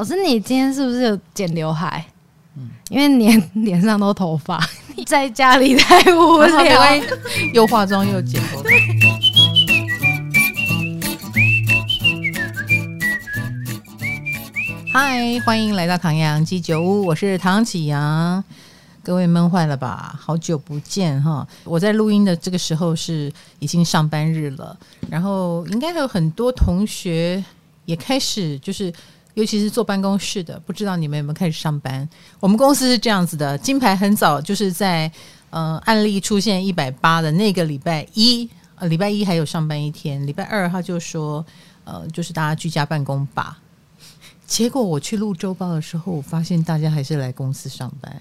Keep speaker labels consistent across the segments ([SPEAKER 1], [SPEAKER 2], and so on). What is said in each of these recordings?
[SPEAKER 1] 老师，你今天是不是有剪刘海？嗯，因为脸脸上都头发，你在家里太无聊，
[SPEAKER 2] 又化妆又剪头发。嗨，欢迎来到唐阳鸡酒屋，我是唐启阳。各位闷坏了吧？好久不见哈！我在录音的这个时候是已经上班日了，然后应该还有很多同学也开始，就是尤其是坐办公室的，不知道你们有没有开始上班？我们公司是这样子的，金牌很早就是在呃案例出现一百八的那个礼拜一，呃礼拜一还有上班一天，礼拜二他就说呃就是大家居家办公吧。结果我去录周报的时候，我发现大家还是来公司上班。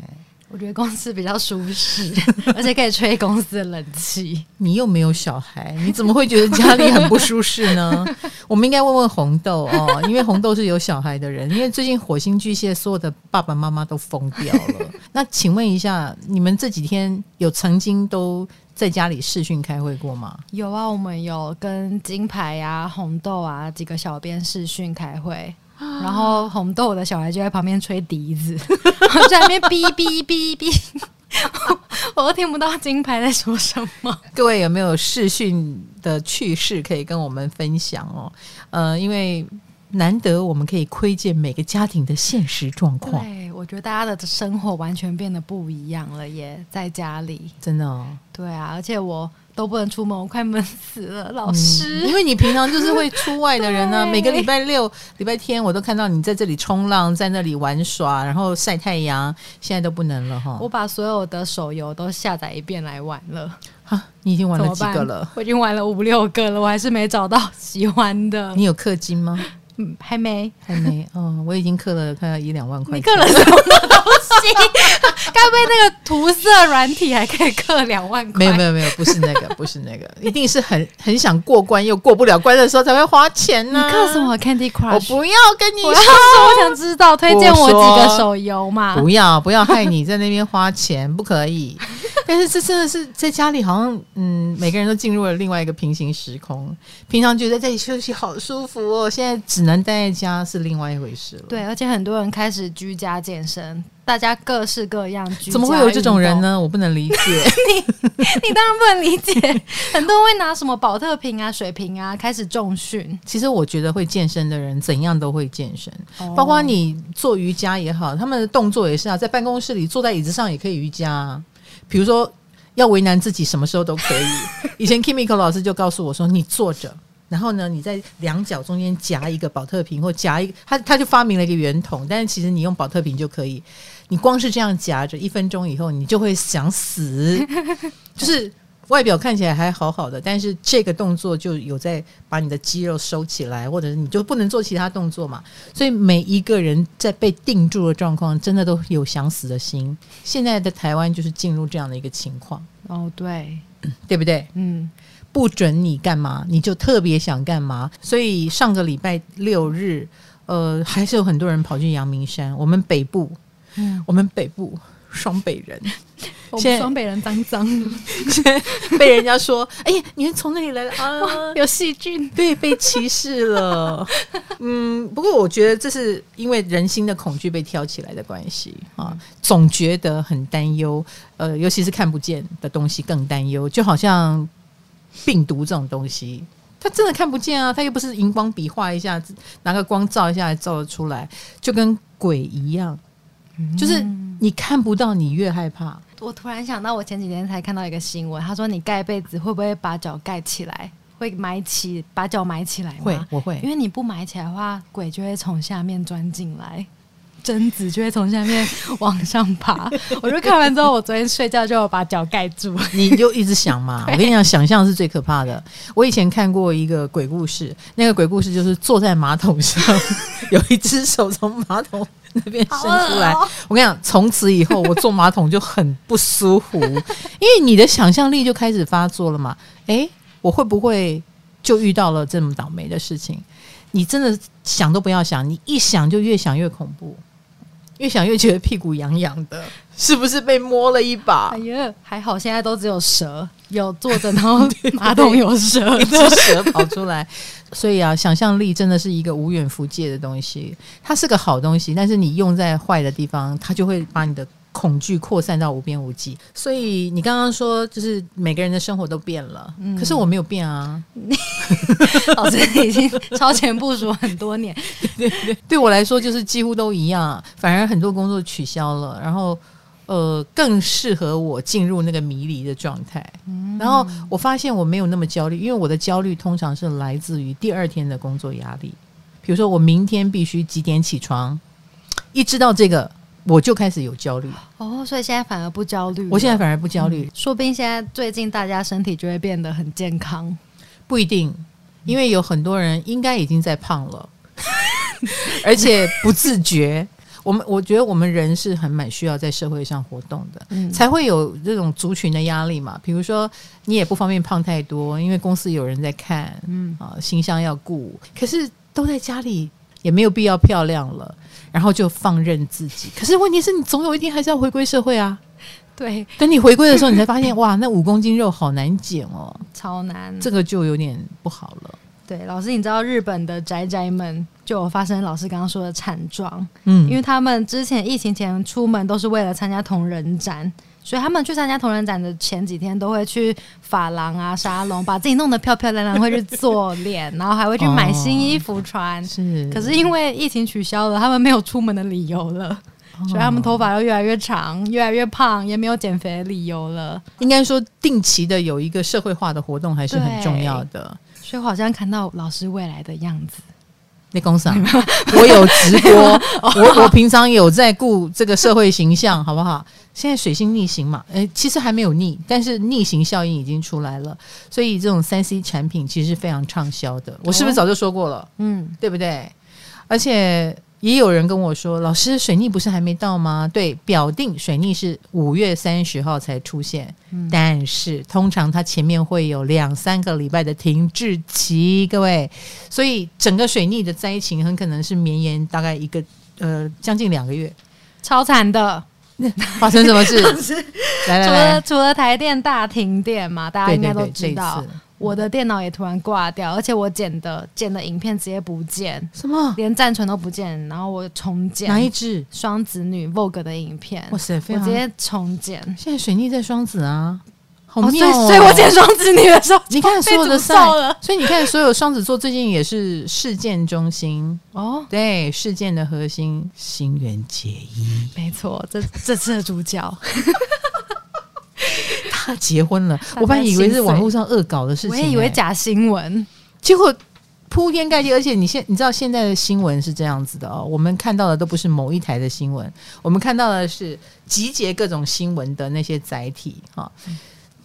[SPEAKER 1] 我觉得公司比较舒适，而且可以吹公司的冷气。
[SPEAKER 2] 你又没有小孩，你怎么会觉得家里很不舒适呢？我们应该问问红豆哦，因为红豆是有小孩的人。因为最近火星巨蟹所有的爸爸妈妈都疯掉了。那请问一下，你们这几天有曾经都在家里视讯开会过吗？
[SPEAKER 1] 有啊，我们有跟金牌啊、红豆啊几个小编视讯开会。然后红豆的小孩就在旁边吹笛子，在那边哔哔哔哔，我都听不到金牌在说什么。
[SPEAKER 2] 各位有没有视讯的趣事可以跟我们分享哦？呃，因为难得我们可以窥见每个家庭的现实状况。
[SPEAKER 1] 对，我觉得大家的生活完全变得不一样了，也在家里，
[SPEAKER 2] 真的哦。
[SPEAKER 1] 对啊，而且我。都不能出门，我快闷死了，老师。
[SPEAKER 2] 嗯，因为你平常就是会出外的人呢，啊，每个礼拜六、礼拜天我都看到你在这里冲浪，在那里玩耍，然后晒太阳。现在都不能了哈。
[SPEAKER 1] 我把所有的手游都下载一遍来玩了。
[SPEAKER 2] 哈，你已经玩了几个了？
[SPEAKER 1] 我已经玩了五六个了，我还是没找到喜欢的。
[SPEAKER 2] 你有氪金吗？
[SPEAKER 1] 嗯，还没，
[SPEAKER 2] 还没。哦，我已经刻了快要一两万块。
[SPEAKER 1] 你氪了什么东西？该不会那个涂色软体还可以刻两万块？
[SPEAKER 2] 没有没有没有，不是那个，不是那个，一定是很很想过关又过不了关的时候才会花钱呢、啊。
[SPEAKER 1] 你氪什么 Candy Crush？
[SPEAKER 2] 我不要跟你说，
[SPEAKER 1] 我想知道，推荐我几个手游嘛？
[SPEAKER 2] 不要不要害你在那边花钱，不可以。但是这真的是在家里，好像嗯，每个人都进入了另外一个平行时空。平常觉得在这里休息好舒服哦，现在只能待在家是另外一回事了。
[SPEAKER 1] 对，而且很多人开始居家健身。大家各式各样，
[SPEAKER 2] 怎么会有这种人呢？我不能理解。
[SPEAKER 1] 你你当然不能理解。很多人会拿什么保特瓶啊、水瓶啊开始重训。
[SPEAKER 2] 其实我觉得会健身的人怎样都会健身，哦、包括你做瑜伽也好，他们的动作也是啊，在办公室里坐在椅子上也可以瑜伽、啊。比如说要为难自己，什么时候都可以。以前 Kimiko 老师就告诉我说：“你坐着。”然后呢，你在两脚中间夹一个保特瓶，或夹一个，他他就发明了一个圆筒，但是其实你用保特瓶就可以。你光是这样夹着，一分钟以后你就会想死。就是外表看起来还好好的，但是这个动作就有在把你的肌肉收起来，或者是你就不能做其他动作嘛。所以每一个人在被定住的状况，真的都有想死的心。现在的台湾就是进入这样的一个情况。
[SPEAKER 1] 哦，对，
[SPEAKER 2] 对不对？嗯。不准你干嘛，你就特别想干嘛。所以上个礼拜六日，呃，还是有很多人跑去阳明山。我们北部，嗯，我们北部双北人，
[SPEAKER 1] 现在双北人脏脏的，
[SPEAKER 2] 被人家说：“哎呀，你是从哪里来的啊？
[SPEAKER 1] 有细菌。”
[SPEAKER 2] 对，被歧视了。嗯，不过我觉得这是因为人心的恐惧被挑起来的关系啊，总觉得很担忧。呃，尤其是看不见的东西更担忧，就好像。病毒这种东西，它真的看不见啊！它又不是荧光笔画一下子，拿个光照一下，照得出来，就跟鬼一样。嗯、就是你看不到，你越害怕。
[SPEAKER 1] 我突然想到，我前几天才看到一个新闻，他说你盖被子会不会把脚盖起来？会埋起，把脚埋起来吗？
[SPEAKER 2] 会，我会。
[SPEAKER 1] 因为你不埋起来的话，鬼就会从下面钻进来。贞子就会从下面往上爬，我就看完之后，我昨天睡觉就把脚盖住。
[SPEAKER 2] 你就一直想嘛，我跟你讲，想象是最可怕的。我以前看过一个鬼故事，那个鬼故事就是坐在马桶上，有一只手从马桶那边伸出来。我跟你讲，从此以后我坐马桶就很不舒服，因为你的想象力就开始发作了嘛。诶，我会不会就遇到了这么倒霉的事情？你真的想都不要想，你一想就越想越恐怖。越想越觉得屁股痒痒的，是不是被摸了一把？
[SPEAKER 1] 哎呀，还好现在都只有蛇，有坐着，然后 马桶有蛇，
[SPEAKER 2] 一只蛇跑出来。所以啊，想象力真的是一个无远弗届的东西。它是个好东西，但是你用在坏的地方，它就会把你的恐惧扩散到无边无际。所以你刚刚说，就是每个人的生活都变了，嗯、可是我没有变啊。
[SPEAKER 1] 老师已经超前部署很多年，
[SPEAKER 2] 对对，对我来说就是几乎都一样，反而很多工作取消了，然后。呃，更适合我进入那个迷离的状态。嗯、然后我发现我没有那么焦虑，因为我的焦虑通常是来自于第二天的工作压力。比如说，我明天必须几点起床，一知道这个，我就开始有焦虑。
[SPEAKER 1] 哦，所以现在反而不焦虑。
[SPEAKER 2] 我现在反而不焦虑，嗯、
[SPEAKER 1] 说不定现在最近大家身体就会变得很健康。
[SPEAKER 2] 不一定，因为有很多人应该已经在胖了，而且不自觉。我们我觉得我们人是很蛮需要在社会上活动的，嗯、才会有这种族群的压力嘛。比如说，你也不方便胖太多，因为公司有人在看，嗯啊，形象要顾。可是都在家里，也没有必要漂亮了，然后就放任自己。可是问题是你总有一天还是要回归社会啊。
[SPEAKER 1] 对，
[SPEAKER 2] 等你回归的时候，你才发现 哇，那五公斤肉好难减哦，
[SPEAKER 1] 超难，
[SPEAKER 2] 这个就有点不好了。
[SPEAKER 1] 对，老师，你知道日本的宅宅们就有发生老师刚刚说的惨状，嗯，因为他们之前疫情前出门都是为了参加同人展，所以他们去参加同人展的前几天都会去发廊啊、沙龙，把自己弄得漂漂亮亮，会去做脸，然后还会去买新衣服穿。是，可是因为疫情取消了，他们没有出门的理由了，所以他们头发又越来越长，越来越胖，也没有减肥的理由了。
[SPEAKER 2] 应该说，定期的有一个社会化的活动还是很重要的。
[SPEAKER 1] 所以我好像看到老师未来的样子。
[SPEAKER 2] 那公司 我有直播，我我平常有在顾这个社会形象，好不好？现在水星逆行嘛，诶，其实还没有逆，但是逆行效应已经出来了。所以这种三 C 产品其实是非常畅销的。我是不是早就说过了？嗯，对不对？而且。也有人跟我说：“老师，水逆不是还没到吗？”对，表定水逆是五月三十号才出现，嗯、但是通常它前面会有两三个礼拜的停滞期，各位，所以整个水逆的灾情很可能是绵延大概一个呃将近两个月，
[SPEAKER 1] 超惨的。
[SPEAKER 2] 发生什么事？来来来，
[SPEAKER 1] 除了除了台电大停电嘛，大家应该都知道。对对对，我的电脑也突然挂掉，而且我剪的剪的影片直接不见，
[SPEAKER 2] 什么？
[SPEAKER 1] 连暂存都不见，然后我重剪。
[SPEAKER 2] 哪一支？
[SPEAKER 1] 双子女 Vogue 的影片。
[SPEAKER 2] 哇塞，
[SPEAKER 1] 我直接重剪。
[SPEAKER 2] 现在水逆在双子啊，好妙哦！
[SPEAKER 1] 哦，所以，所以我剪双子女的时候，
[SPEAKER 2] 你看所有的了。所以你看所有双子座最近也是事件中心哦，对，事件的核心，新垣结衣，
[SPEAKER 1] 没错，这 这次的主角。
[SPEAKER 2] 他结婚了，我本来以为是网络上恶搞的事情，欸，
[SPEAKER 1] 我也以为假新闻，
[SPEAKER 2] 结果铺天盖地。而且你现你知道现在的新闻是这样子的哦，我们看到的都不是某一台的新闻，我们看到的是集结各种新闻的那些载体哈。嗯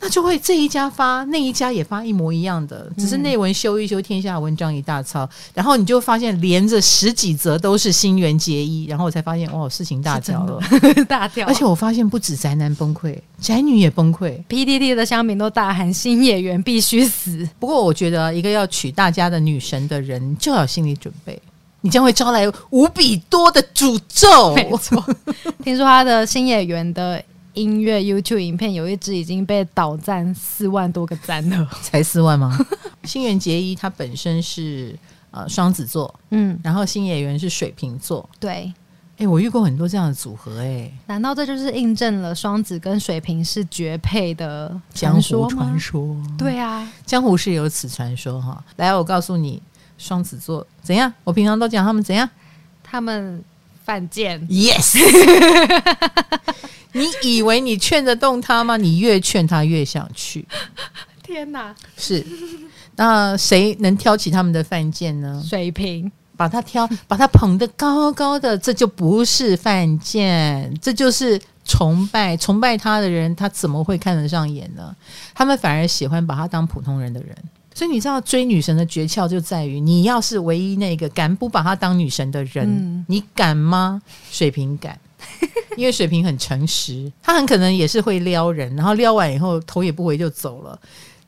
[SPEAKER 2] 那就会这一家发，那一家也发一模一样的，只是内文修一修，天下文章一大抄。嗯、然后你就发现连着十几则都是新垣结衣，然后我才发现哦，事情大条了，
[SPEAKER 1] 大条。
[SPEAKER 2] 而且我发现不止宅男崩溃，宅女也崩溃
[SPEAKER 1] PDD 的乡民都大喊新演员必须死。
[SPEAKER 2] 不过我觉得一个要娶大家的女神的人就要有心理准备，你将会招来无比多的诅咒。
[SPEAKER 1] 没错，听说他的新演员的。音乐 YouTube 影片有一支已经被倒赞四万多个赞了，
[SPEAKER 2] 才四万吗？新垣结衣他本身是呃双子座，嗯，然后新演员是水瓶座，
[SPEAKER 1] 对，
[SPEAKER 2] 哎、欸，我遇过很多这样的组合、欸，哎，
[SPEAKER 1] 难道这就是印证了双子跟水瓶是绝配的
[SPEAKER 2] 江湖传说？
[SPEAKER 1] 对啊，
[SPEAKER 2] 江湖是有此传说哈。来，我告诉你，双子座怎样？我平常都讲他们怎样？
[SPEAKER 1] 他们犯贱
[SPEAKER 2] ，yes。你以为你劝得动他吗？你越劝他越想去。
[SPEAKER 1] 天哪！
[SPEAKER 2] 是那谁能挑起他们的犯贱呢？
[SPEAKER 1] 水平
[SPEAKER 2] 把他挑，把他捧得高高的，这就不是犯贱，这就是崇拜。崇拜他的人，他怎么会看得上眼呢？他们反而喜欢把他当普通人的人。所以你知道追女神的诀窍就在于，你要是唯一那个敢不把她当女神的人，嗯、你敢吗？水瓶敢。因为水瓶很诚实，他很可能也是会撩人，然后撩完以后头也不回就走了。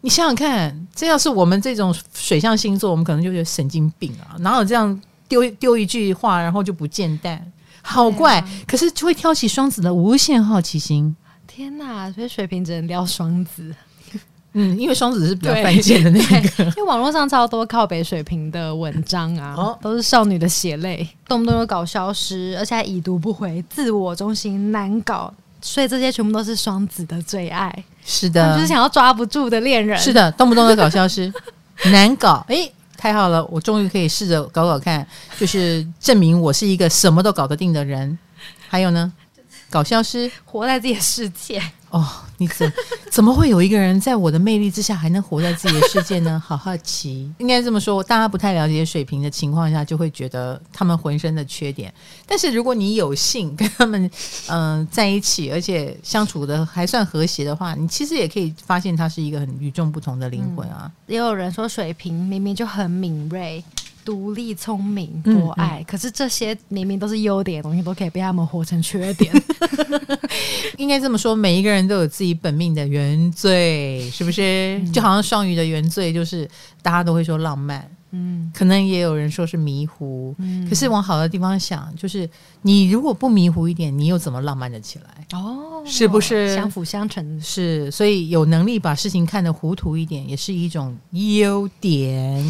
[SPEAKER 2] 你想想看，这要是我们这种水象星座，我们可能就觉得神经病啊！哪有这样丢丢一句话，然后就不见蛋，好怪。啊、可是就会挑起双子的无限好奇心。
[SPEAKER 1] 天哪！所以水瓶只能撩双子。
[SPEAKER 2] 嗯，因为双子是比较犯贱的那个，
[SPEAKER 1] 因为网络上超多靠北水平的文章啊，
[SPEAKER 2] 哦、
[SPEAKER 1] 都是少女的血泪，动不动就搞消失，而且还已读不回，自我中心，难搞。所以这些全部都是双子的最爱。
[SPEAKER 2] 是的，
[SPEAKER 1] 就是想要抓不住的恋人。
[SPEAKER 2] 是的，动不动就搞消失，难搞。哎、欸，太好了，我终于可以试着搞搞看，就是证明我是一个什么都搞得定的人。还有呢，搞消失，
[SPEAKER 1] 活在自己的世界。
[SPEAKER 2] 哦，你怎怎么会有一个人在我的魅力之下还能活在自己的世界呢？好好奇，应该这么说，大家不太了解水瓶的情况下，就会觉得他们浑身的缺点。但是如果你有幸跟他们嗯、在一起，而且相处的还算和谐的话，你其实也可以发现他是一个很与众不同的灵魂啊。
[SPEAKER 1] 也有人说水瓶明明就很敏锐。独立、聪明、博爱、嗯嗯，可是这些明明都是优点的东西，都可以被他们活成缺点。
[SPEAKER 2] 应该这么说，每一个人都有自己本命的原罪，是不是？嗯、就好像双鱼的原罪就是大家都会说浪漫，嗯，可能也有人说是迷糊，嗯。可是往好的地方想，就是你如果不迷糊一点，你又怎么浪漫的起来？哦，是不是
[SPEAKER 1] 相辅相成？
[SPEAKER 2] 是，所以有能力把事情看得糊涂一点，也是一种优点。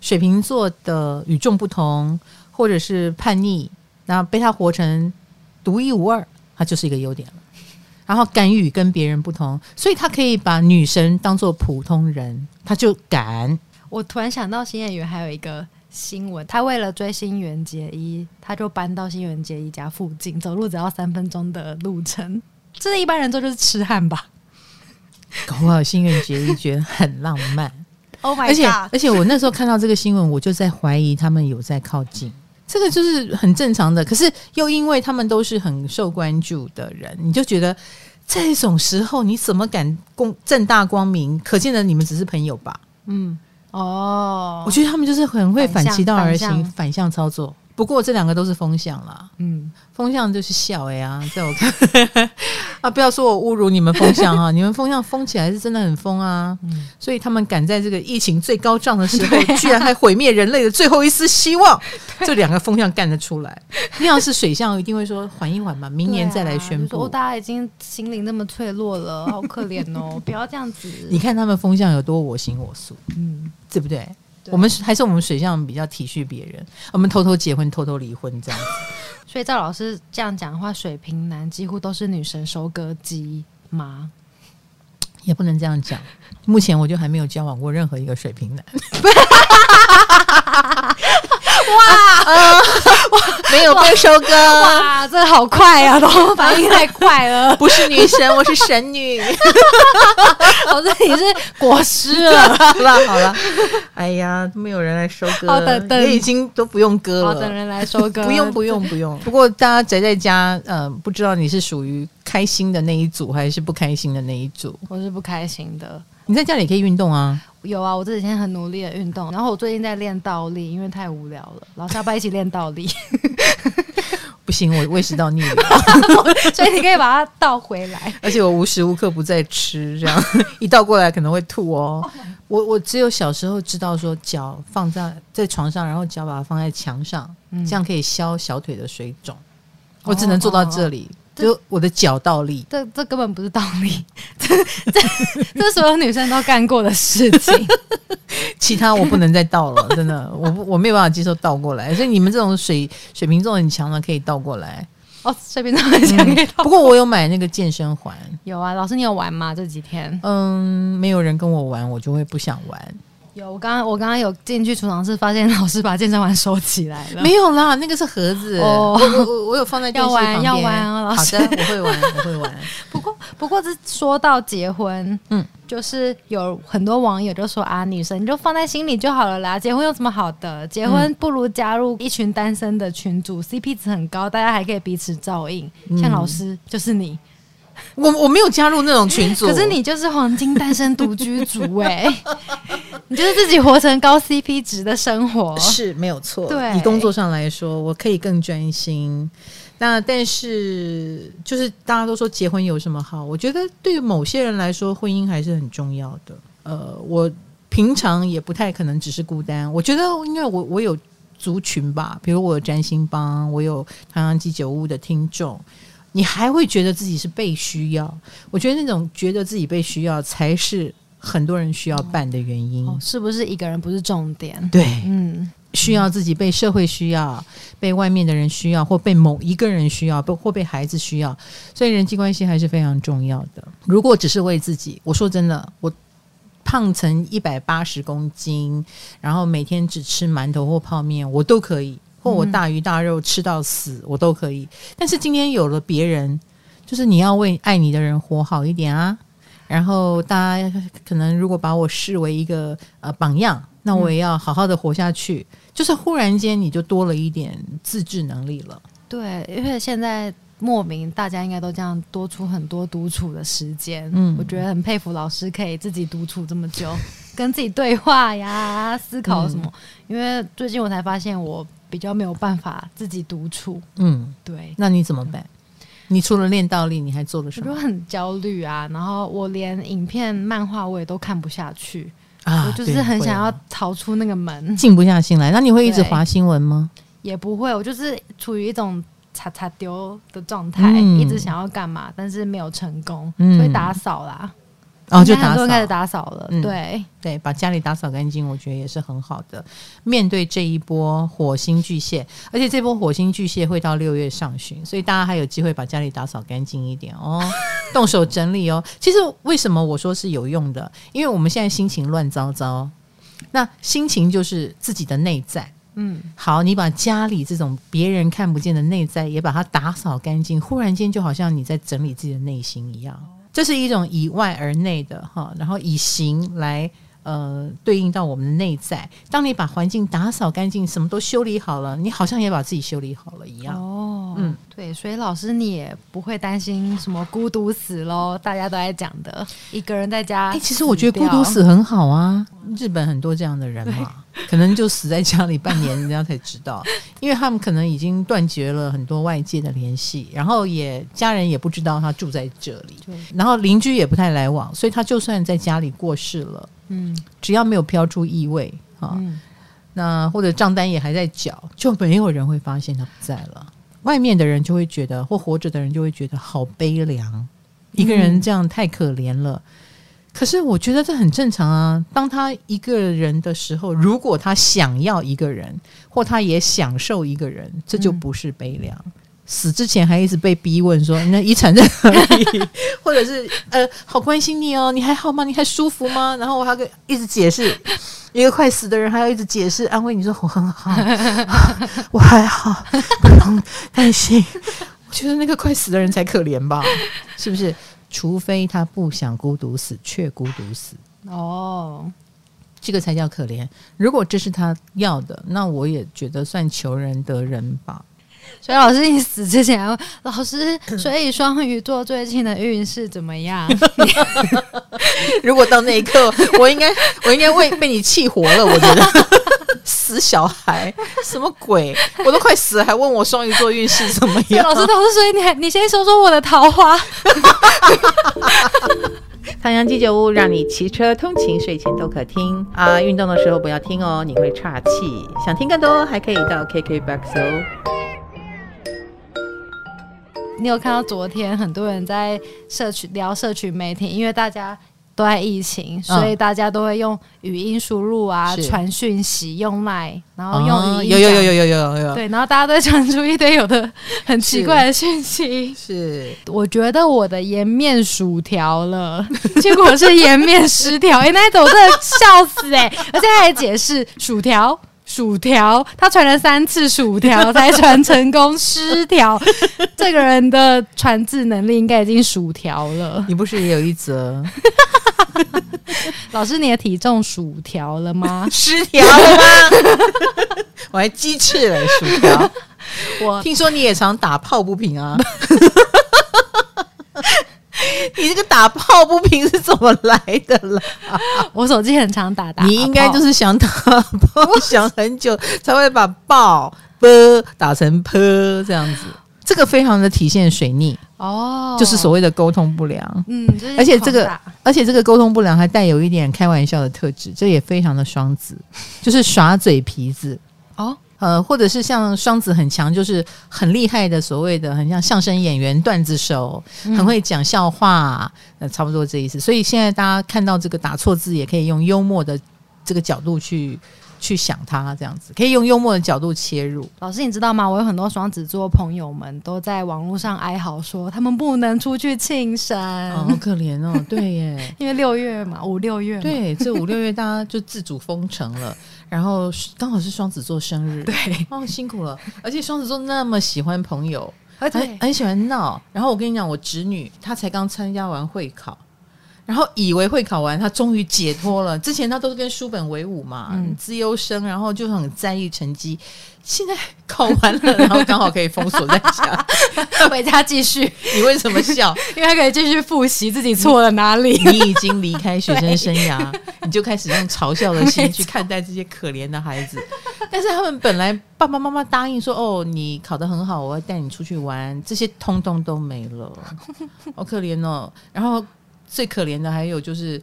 [SPEAKER 2] 水瓶座的与众不同，或者是叛逆，然后被他活成独一无二，他就是一个优点了。然后敢于跟别人不同，所以他可以把女神当做普通人，他就敢。
[SPEAKER 1] 我突然想到新演员还有一个新闻，他为了追新垣结衣，他就搬到新垣结衣家附近，走路只要三分钟的路程。这一般人做就是痴汉吧？
[SPEAKER 2] 搞不好新垣结衣觉得很浪漫。
[SPEAKER 1] Oh my God，
[SPEAKER 2] 而且而且我那时候看到这个新闻，我就在怀疑他们有在靠近，这个就是很正常的。可是又因为他们都是很受关注的人，你就觉得这种时候你怎么敢公正大光明？可见的你们只是朋友吧？嗯，哦，我觉得他们就是很会反其道而行，反向，反向操作。不过这两个都是风向啦，嗯，风向就是笑哎呀，在我看 啊，不要说我侮辱你们风向啊，你们风向疯起来是真的很疯啊，嗯，所以他们赶在这个疫情最高涨的时候，居然还毁灭人类的最后一丝希望，这两个风向干得出来。那要是水象，一定会说缓一缓嘛，明年再来宣布。
[SPEAKER 1] 啊、大家已经心灵那么脆弱了，好可怜哦，不要这样子。
[SPEAKER 2] 你看他们风向有多我行我素，嗯，对不对？我们还是我们水象比较体恤别人，我们偷偷结婚，偷偷离婚这样子。
[SPEAKER 1] 所以赵老师这样讲的话，水瓶男几乎都是女神收割机吗？
[SPEAKER 2] 也不能这样讲。目前我就还没有交往过任何一个水瓶男。
[SPEAKER 1] 哇，呃、哇，
[SPEAKER 2] 没有被收割哇，
[SPEAKER 1] 哇，这好快啊，都反应太快了。
[SPEAKER 2] 不是女神，我是神女。
[SPEAKER 1] 我 这里是果实了。
[SPEAKER 2] 好了好了，哎呀，没有人来收割，好等等，也已经都不用割了。
[SPEAKER 1] 好等人来收割，
[SPEAKER 2] 不用不用不用。不过大家宅在家，嗯、呃，不知道你是属于开心的那一组，还是不开心的那一组？
[SPEAKER 1] 我是不开心的。
[SPEAKER 2] 你在家里可以运动啊。
[SPEAKER 1] 有啊，我这几天很努力的运动，然后我最近在练倒立，因为太无聊了。老师要不要一起练倒立？
[SPEAKER 2] 不行，我胃食道逆流，
[SPEAKER 1] 所以你可以把它倒回来。
[SPEAKER 2] 而且我无时无刻不在吃，这样一倒过来可能会吐哦。Oh、我我只有小时候知道说，脚放在在床上，然后脚把它放在墙上，嗯，这样可以消小腿的水肿。我只能做到这里。Oh, oh, oh. 就我的脚倒立，
[SPEAKER 1] 这这根本不是倒立，这这这所有女生都干过的事情。
[SPEAKER 2] 其他我不能再倒了，真的，我我没有办法接受倒过来。所以你们这种水水瓶座很强的可以倒过来
[SPEAKER 1] 哦，水瓶座很强可以倒过来。
[SPEAKER 2] 不过我有买那个健身环，
[SPEAKER 1] 有啊，老师你有玩吗？这几天？
[SPEAKER 2] 嗯，没有人跟我玩，我就会不想玩。
[SPEAKER 1] 有，我刚刚我刚刚有进去储藏室，发现老师把健身环收起来了。
[SPEAKER 2] 没有啦，那个是盒子。哦，我我我有放在电视旁边。
[SPEAKER 1] 要玩要玩啊，老师。
[SPEAKER 2] 好的，我会玩，我会玩。
[SPEAKER 1] 不过不过，这说到结婚，嗯，就是有很多网友就说啊，女生你就放在心里就好了啦，结婚有什么好的？结婚不如加入一群单身的群组，嗯，CP 值很高，大家还可以彼此照应。像老师就是你。
[SPEAKER 2] 我我没有加入那种群组，
[SPEAKER 1] 可是你就是黄金单身独居族哎、欸，你就是自己活成高 CP 值的生活，
[SPEAKER 2] 是没有错。对，以工作上来说，我可以更专心。那但是就是大家都说结婚有什么好？我觉得对于某些人来说，婚姻还是很重要的。呃，我平常也不太可能只是孤单。我觉得因为我我有族群吧，比如我有占星帮，我有唐阳鸡酒屋的听众。你还会觉得自己是被需要？我觉得那种觉得自己被需要才是很多人需要办的原因。
[SPEAKER 1] 哦，是不是一个人不是重点？
[SPEAKER 2] 对，
[SPEAKER 1] 嗯，
[SPEAKER 2] 需要自己被社会需要，被外面的人需要，或被某一个人需要，或被孩子需要，所以人际关系还是非常重要的。如果只是为自己，我说真的，我胖成一百八十公斤，然后每天只吃馒头或泡面，我都可以。或我大鱼大肉吃到死，嗯、我都可以。但是今天有了别人，就是你要为爱你的人活好一点啊。然后大家可能如果把我视为一个呃榜样，那我也要好好的活下去。嗯、就是忽然间你就多了一点自制能力了。
[SPEAKER 1] 对，因为现在莫名大家应该都这样多出很多独处的时间。
[SPEAKER 2] 嗯，
[SPEAKER 1] 我觉得很佩服老师可以自己独处这么久，跟自己对话呀，思考什么。嗯、因为最近我才发现我。比较没有办法自己独处，
[SPEAKER 2] 嗯，
[SPEAKER 1] 对。
[SPEAKER 2] 那你怎么办？你除了练倒立，你还做了什么？
[SPEAKER 1] 我就很焦虑啊，然后我连影片、漫画我也都看不下去啊，我就是很想要逃出那个门，
[SPEAKER 2] 静不下心来。那你会一直划新闻吗？
[SPEAKER 1] 也不会，我就是处于一种擦擦丢的状态，嗯、一直想要干嘛，但是没有成功，嗯、所以打扫啦。
[SPEAKER 2] 哦，就打扫，
[SPEAKER 1] 开始打扫了。
[SPEAKER 2] 嗯、
[SPEAKER 1] 对
[SPEAKER 2] 对，把家里打扫干净，我觉得也是很好的。面对这一波火星巨蟹，而且这波火星巨蟹会到六月上旬，所以大家还有机会把家里打扫干净一点哦，动手整理哦。其实为什么我说是有用的？因为我们现在心情乱糟糟，那心情就是自己的内在。嗯，好，你把家里这种别人看不见的内在也把它打扫干净，忽然间就好像你在整理自己的内心一样。这是一种以外而内的哈，然后以形来呃对应到我们的内在。当你把环境打扫干净，什么都修理好了，你好像也把自己修理好了一样。
[SPEAKER 1] 哦，嗯，对，所以老师你也不会担心什么孤独死喽？大家都在讲的，一个人在家。哎，
[SPEAKER 2] 其实我觉得孤独死很好啊，日本很多这样的人嘛。可能就死在家里半年，人家才知道，因为他们可能已经断绝了很多外界的联系，然后也家人也不知道他住在这里，然后邻居也不太来往，所以他就算在家里过世了，嗯，只要没有飘出异味啊，嗯、那或者账单也还在缴，就没有人会发现他不在了。外面的人就会觉得，或活着的人就会觉得好悲凉，嗯、一个人这样太可怜了。可是我觉得这很正常啊。当他一个人的时候，如果他想要一个人，或他也享受一个人，这就不是悲凉。嗯、死之前还一直被逼问说：“ 你的遗产在哪里？” 或者是呃，好关心你哦，你还好吗？你还舒服吗？然后我还跟一直解释，一个快死的人还要一直解释安慰你说：“我很好，我还好，不用担心。”我觉得那个快死的人才可怜吧，是不是？除非他不想孤独死，却孤独死
[SPEAKER 1] 哦，
[SPEAKER 2] 这个才叫可怜。如果这是他要的，那我也觉得算求人得人吧。
[SPEAKER 1] 所以老师，你死之前，老师，所以双鱼座最近的运势怎么样？
[SPEAKER 2] 如果到那一刻，我应该，我应该会被你气活了。我觉得死小孩，什么鬼？我都快死了，还问我双鱼座运势怎么样？
[SPEAKER 1] 老师，老师，所以你还，你先说说我的桃花。
[SPEAKER 2] 唐阳鸡酒屋让你骑车通勤、睡前都可听啊！运动的时候不要听哦，你会岔气。想听更多，还可以到 KKBOX 哦。
[SPEAKER 1] 你有看到昨天很多人在社群聊社群媒体，因为大家都在疫情，所以大家都会用语音输入啊，传讯息用 Line，然后用语音，
[SPEAKER 2] 有有有有有有有，
[SPEAKER 1] 对，然后大家都会传出一堆有的 很奇怪的讯息。
[SPEAKER 2] 是，
[SPEAKER 1] 我觉得我的颜面薯条了，结果是颜面失调。哎，那一种我真的笑死哎，而且还解释薯条。薯条，他传了三次薯条才传成功，失调。这个人的传字能力应该已经薯条了。
[SPEAKER 2] 你不是也有一则？
[SPEAKER 1] 老师，你的体重薯条了吗？
[SPEAKER 2] 失调了吗？我还鸡翅了薯条。我听说你也常打抱不平啊。你这个打抱不平是怎么来的啦？
[SPEAKER 1] 我手机很常打打，
[SPEAKER 2] 你应该就是想打抱，想很久才会把抱啵打成坡这样子。这个非常的体现水逆哦，就是所谓的沟通不良。嗯，而且这个而且这个沟通不良还带有一点开玩笑的特质，这也非常的双子，就是耍嘴皮子哦。呃，或者是像双子很强，就是很厉害的所谓的很像相声演员、段子手，很会讲笑话，呃，差不多这意思。所以现在大家看到这个打错字，也可以用幽默的这个角度去。去想他这样子，可以用幽默的角度切入。
[SPEAKER 1] 老师，你知道吗？我有很多双子座朋友们都在网络上哀嚎说，他们不能出去庆生，
[SPEAKER 2] 哦，好可怜哦。对耶，
[SPEAKER 1] 因为六月嘛，五六月嘛，
[SPEAKER 2] 对，这五六月大家就自主封城了，然后刚好是双子座生日，
[SPEAKER 1] 对，
[SPEAKER 2] 哦，辛苦了。而且双子座那么喜欢朋友，
[SPEAKER 1] 而且
[SPEAKER 2] 很喜欢闹。然后我跟你讲，我侄女她才刚参加完会考。然后以为会考完，他终于解脱了。之前他都是跟书本为伍嘛，嗯，资优生，然后就很在意成绩。现在考完了，然后刚好可以封锁在家，
[SPEAKER 1] 回家继续。
[SPEAKER 2] 你为什么笑？
[SPEAKER 1] 因为他可以继续复习自己错了哪里。
[SPEAKER 2] 你已经离开学生生涯，你就开始用嘲笑的心去看待这些可怜的孩子。但是他们本来爸爸妈妈答应说：“哦，你考得很好，我要带你出去玩。”这些通通都没了，好可怜哦。然后。最可怜的还有就是，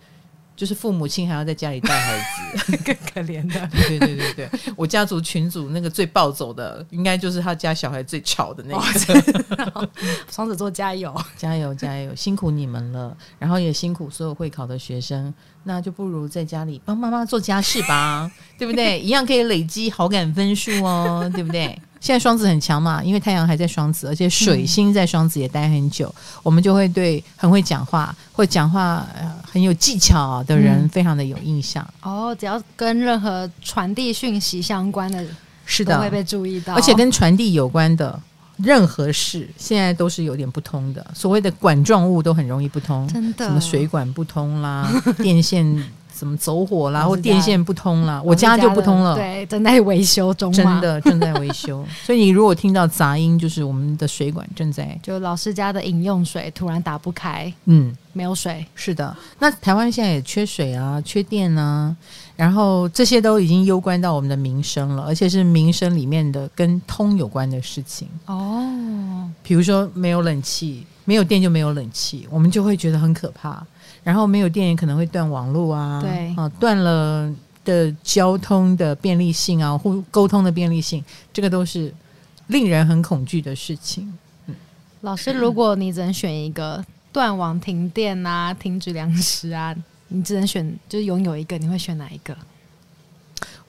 [SPEAKER 2] 就是父母亲还要在家里带孩子，
[SPEAKER 1] 更可怜的。
[SPEAKER 2] 对对对对，我家族群组那个最暴走的，应该就是他家小孩最吵的那个。
[SPEAKER 1] 双子座加油，
[SPEAKER 2] 加油加油，辛苦你们了，然后也辛苦所有会考的学生，那就不如在家里帮妈妈做家事吧，对不对？一样可以累积好感分数哦，对不对？现在双子很强嘛，因为太阳还在双子，而且水星在双子也待很久，嗯、我们就会对很会讲话或讲话很有技巧的人非常的有印象。
[SPEAKER 1] 嗯、哦，只要跟任何传递讯息相关的，是的，都会被注意到。
[SPEAKER 2] 而且跟传递有关的任何事，现在都是有点不通的。所谓的管状物都很容易不通，
[SPEAKER 1] 真的，
[SPEAKER 2] 什么水管不通啦，电线。怎么走火啦，或电线不通啦，我家就不通了。
[SPEAKER 1] 对，正在维修中。
[SPEAKER 2] 真的正在维修，所以你如果听到杂音，就是我们的水管正在。
[SPEAKER 1] 就老师家的饮用水突然打不开，
[SPEAKER 2] 嗯，
[SPEAKER 1] 没有水。
[SPEAKER 2] 是的，那台湾现在也缺水啊，缺电啊，然后这些都已经攸关到我们的民生了，而且是民生里面的跟通有关的事情。哦，比如说没有冷气，没有电就没有冷气，我们就会觉得很可怕。然后没有电也可能会断网络啊，
[SPEAKER 1] 对
[SPEAKER 2] 啊，断了的交通的便利性啊，或沟通的便利性，这个都是令人很恐惧的事情。嗯，
[SPEAKER 1] 老师，如果你只能选一个断网、停电啊、停止粮食啊，你只能选，就是拥有一个，你会选哪一个？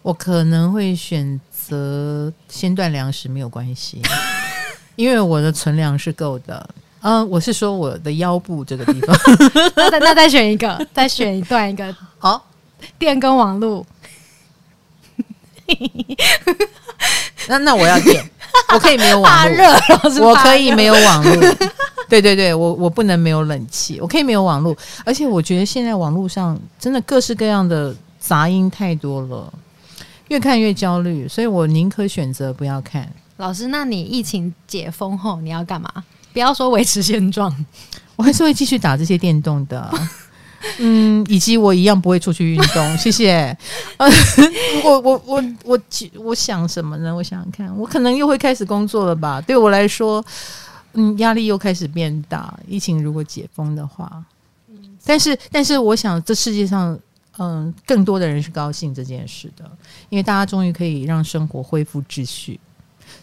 [SPEAKER 2] 我可能会选择先断粮食，没有关系，因为我的存粮是够的。嗯、呃，我是说我的腰部这个地方。
[SPEAKER 1] 那再那再选一个，再选一段一个。好、哦，电跟网路。
[SPEAKER 2] 那那我要电，我可以没有网络。
[SPEAKER 1] 热，
[SPEAKER 2] 我可以没有网络。对对对，我我不能没有冷气，我可以没有网络。而且我觉得现在网络上真的各式各样的杂音太多了，越看越焦虑，所以我宁可选择不要看。
[SPEAKER 1] 老师，那你疫情解封后你要干嘛？不要说维持现状，
[SPEAKER 2] 我还是会继续打这些电动的，嗯，以及我一样不会出去运动。谢谢。呃、我我我我我想什么呢？我想想看，我可能又会开始工作了吧？对我来说，嗯，压力又开始变大。疫情如果解封的话，但是但是我想，这世界上嗯更多的人是高兴这件事的，因为大家终于可以让生活恢复秩序。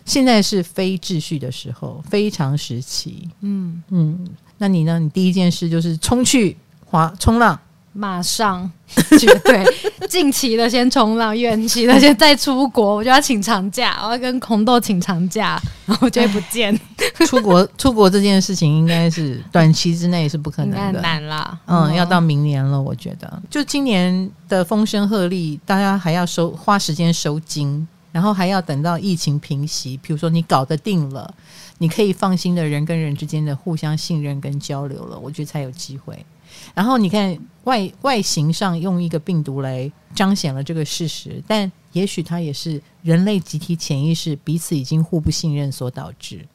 [SPEAKER 2] 现在是非秩序的时候，非常时期。嗯嗯，那你呢？你第一件事就是冲去滑冲浪，
[SPEAKER 1] 马上绝 对。近期的先冲浪，远期的先再出国。我就要请长假，我要跟红豆请长假，然后就会不见。
[SPEAKER 2] 出国 出国这件事情应该是短期之内是不可能的，
[SPEAKER 1] 难啦。
[SPEAKER 2] 嗯，要到明年了，我觉得。就今年的风声鹤唳，大家还要收花时间收惊。然后还要等到疫情平息，比如说你搞得定了，你可以放心的人跟人之间的互相信任跟交流了，我觉得才有机会。然后你看外外形上用一个病毒来彰显了这个事实，但也许它也是人类集体潜意识彼此已经互不信任所导致，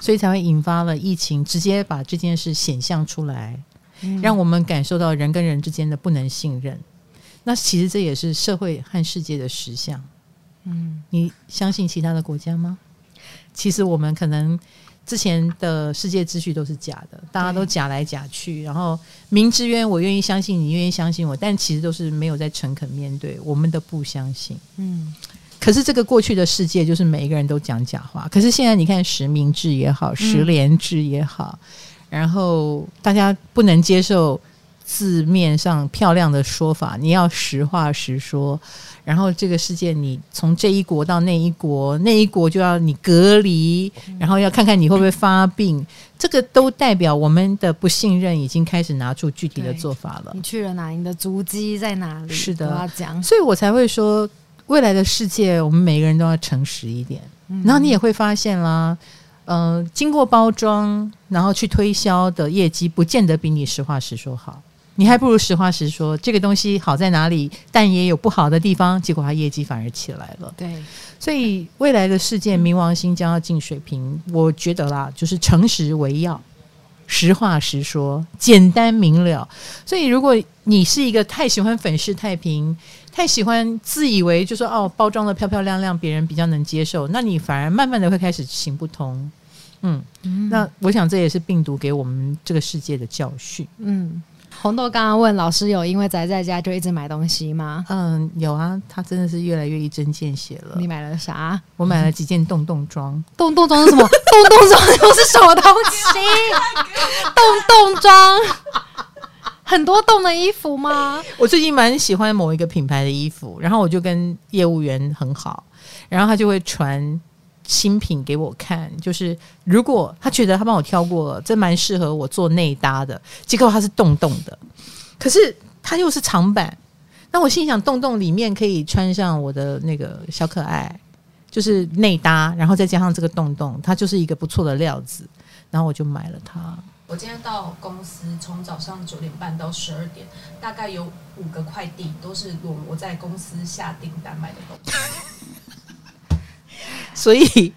[SPEAKER 2] 所以才会引发了疫情，直接把这件事显现出来，让我们感受到人跟人之间的不能信任。那其实这也是社会和世界的实相。嗯，你相信其他的国家吗？其实我们可能之前的世界秩序都是假的，大家都假来假去，然后明知渊，我愿意相信你，愿意相信我，但其实都是没有在诚恳面对，我们的不相信。嗯，可是这个过去的世界就是每一个人都讲假话。可是现在你看实名制也好，实联制也好，嗯、然后大家不能接受字面上漂亮的说法，你要实话实说。然后这个世界，你从这一国到那一国，那一国就要你隔离，然后要看看你会不会发病。这个都代表我们的不信任已经开始拿出具体的做法了。
[SPEAKER 1] 你去了哪？你的足迹在哪里？
[SPEAKER 2] 是的，
[SPEAKER 1] 我要讲，
[SPEAKER 2] 所以我才会说。未来的世界，我们每个人都要诚实一点。嗯、然后你也会发现啦，呃，经过包装，然后去推销的业绩，不见得比你实话实说好。你还不如实话实说，这个东西好在哪里，但也有不好的地方。结果它业绩反而起来了。
[SPEAKER 1] 对，
[SPEAKER 2] 所以未来的世界，冥王星将要进水瓶，我觉得啦，就是诚实为要。实话实说，简单明了。所以，如果你是一个太喜欢粉饰太平、太喜欢自以为就说哦，包装的漂漂亮亮，别人比较能接受，那你反而慢慢的会开始行不通。嗯，嗯，那我想这也是病毒给我们这个世界的教训。嗯。
[SPEAKER 1] 红豆刚刚问老师有因为宅在家就一直买东西吗？
[SPEAKER 2] 嗯，有啊，他真的是越来越一针见血了。
[SPEAKER 1] 你买了啥？
[SPEAKER 2] 我买了几件洞洞装。
[SPEAKER 1] 洞洞装是什么？洞洞装又是什么东西？洞洞装，很多洞的衣服吗？
[SPEAKER 2] 我最近蛮喜欢某一个品牌的衣服，然后我就跟业务员很好，然后他就会传。新品给我看，就是如果他觉得他帮我挑过了，这蛮适合我做内搭的。结果它是洞洞的，可是它又是长版。那我心想，洞洞里面可以穿上我的那个小可爱，就是内搭，然后再加上这个洞洞，它就是一个不错的料子。然后我就买了它。
[SPEAKER 3] 我今天到公司，从早上九点半到十二点，大概有五个快递都是裸裸在公司下订单买的东西。
[SPEAKER 2] 所以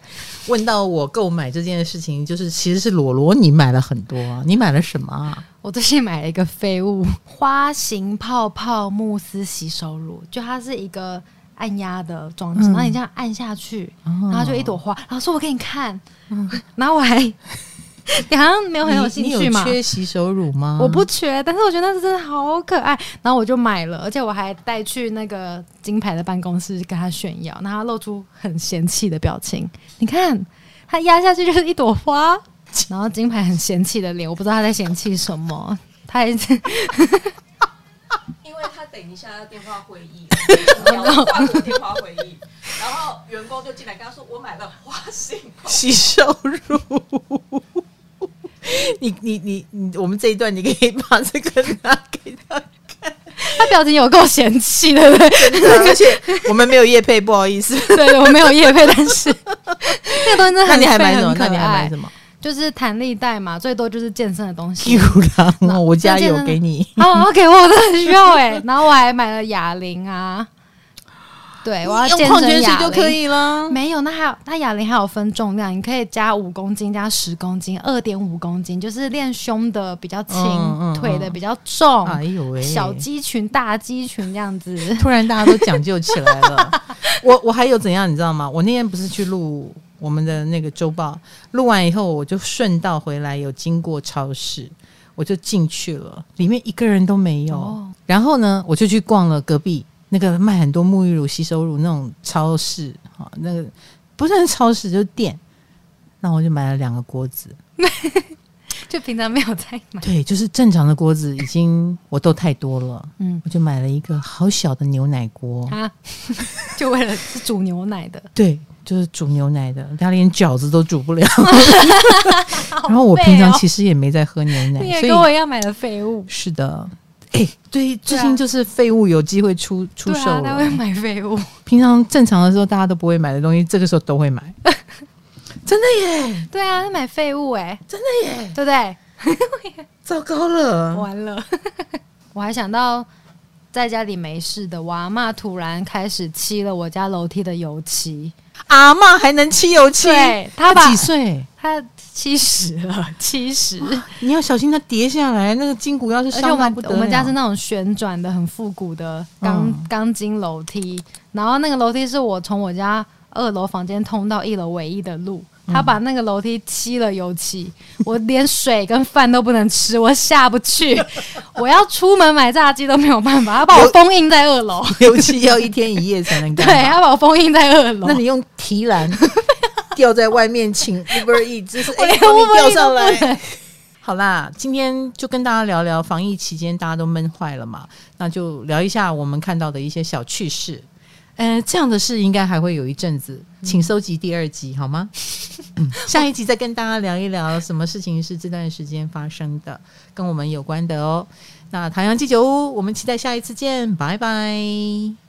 [SPEAKER 2] 问到我购买这件事情，就是其实是裸罗你买了很多，你买了什么啊？
[SPEAKER 1] 我最近买了一个废物花型泡泡慕斯洗手乳，就它是一个按压的装置，嗯、然后你这样按下去，哦、然后就一朵花。然后说我给你看，嗯、然后我还。你好像没有很有兴趣嘛？
[SPEAKER 2] 缺洗手乳吗？
[SPEAKER 1] 我不缺，但是我觉得那真的好可爱，然后我就买了，而且我还带去那个金牌的办公室跟他炫耀，然后他露出很嫌弃的表情。你看，他压下去就是一朵花，然后金牌很嫌弃的脸，我不知道他在嫌弃什么。他还是
[SPEAKER 3] 因为他等一下要电话会议，然后挂电话会议，然后员工就进来跟他说：“我买了花型
[SPEAKER 2] 洗手乳。”你你你你，我们这一段你可以把这个拿给他看，
[SPEAKER 1] 他表情有够嫌弃的，对不对？
[SPEAKER 2] 而且我们没有叶配，不好意思，
[SPEAKER 1] 对，我没有叶配，但是那个东西真的很，
[SPEAKER 2] 那你还买什么？那你还买什么？
[SPEAKER 1] 就是弹力带嘛，最多就是健身的东西。
[SPEAKER 2] 有啦，我家有给你
[SPEAKER 1] 哦，OK，我真的很需要哎。然后我还买了哑铃啊。对，我要用矿泉水
[SPEAKER 2] 就可以了。
[SPEAKER 1] 没有，那还有，那哑铃还有分重量，你可以加五公斤、加十公斤、二点五公斤，就是练胸的比较轻，嗯嗯、腿的比较重。哎呦喂，小肌群、大肌群这样子。
[SPEAKER 2] 突然大家都讲究起来了。我我还有怎样，你知道吗？我那天不是去录我们的那个周报，录完以后我就顺道回来，有经过超市，我就进去了，里面一个人都没有。哦、然后呢，我就去逛了隔壁。那个卖很多沐浴乳、吸收乳那种超市，哈，那个不算超市，就是店。那我就买了两个锅子，
[SPEAKER 1] 就平常没有在买。
[SPEAKER 2] 对，就是正常的锅子已经我都太多了，嗯，我就买了一个好小的牛奶锅啊，
[SPEAKER 1] 就为了是煮牛奶的。
[SPEAKER 2] 对，就是煮牛奶的，他连饺子都煮不了。然后我平常其实也没在喝牛奶，
[SPEAKER 1] 你也跟我一样买了废物。
[SPEAKER 2] 是的。哎、欸，对，最近就是废物有机会出出售了，
[SPEAKER 1] 他会买废物。
[SPEAKER 2] 平常正常的时候大家都不会买的东西，这个时候都会买。真的耶！
[SPEAKER 1] 对啊，买废物哎，
[SPEAKER 2] 真的耶，
[SPEAKER 1] 对不对？
[SPEAKER 2] 糟糕了，
[SPEAKER 1] 完了！我还想到在家里没事的，我阿嬷突然开始漆了我家楼梯的油漆。
[SPEAKER 2] 阿妈还能漆油漆？
[SPEAKER 1] 对，
[SPEAKER 2] 他几岁？
[SPEAKER 1] 他。七十了，七十，
[SPEAKER 2] 你要小心它跌下来。那个筋骨要是伤到不得了。
[SPEAKER 1] 我们家是那种旋转的、很复古的钢钢筋楼梯，然后那个楼梯是我从我家二楼房间通到一楼唯一的路，他把那个楼梯漆了油漆，我连水跟饭都不能吃，我下不去。我要出门买炸鸡都没有办法，他把我封印在二楼，
[SPEAKER 2] 油漆要一天一夜才能干。
[SPEAKER 1] 对，他把我封印在二楼。
[SPEAKER 2] 那你用提篮吊在外面，请 Uber Eats，就是 哎，
[SPEAKER 1] 连
[SPEAKER 2] 帮你吊上
[SPEAKER 1] 来。
[SPEAKER 2] 好啦，今天就跟大家聊聊防疫期间大家都闷坏了嘛，那就聊一下我们看到的一些小趣事。呃，这样的事应该还会有一阵子，请收集第二集好吗？嗯，下一集再跟大家聊一聊什么事情是这段时间发生的，跟我们有关的哦。那唐阳鸡酒屋，我们期待下一次见，拜拜。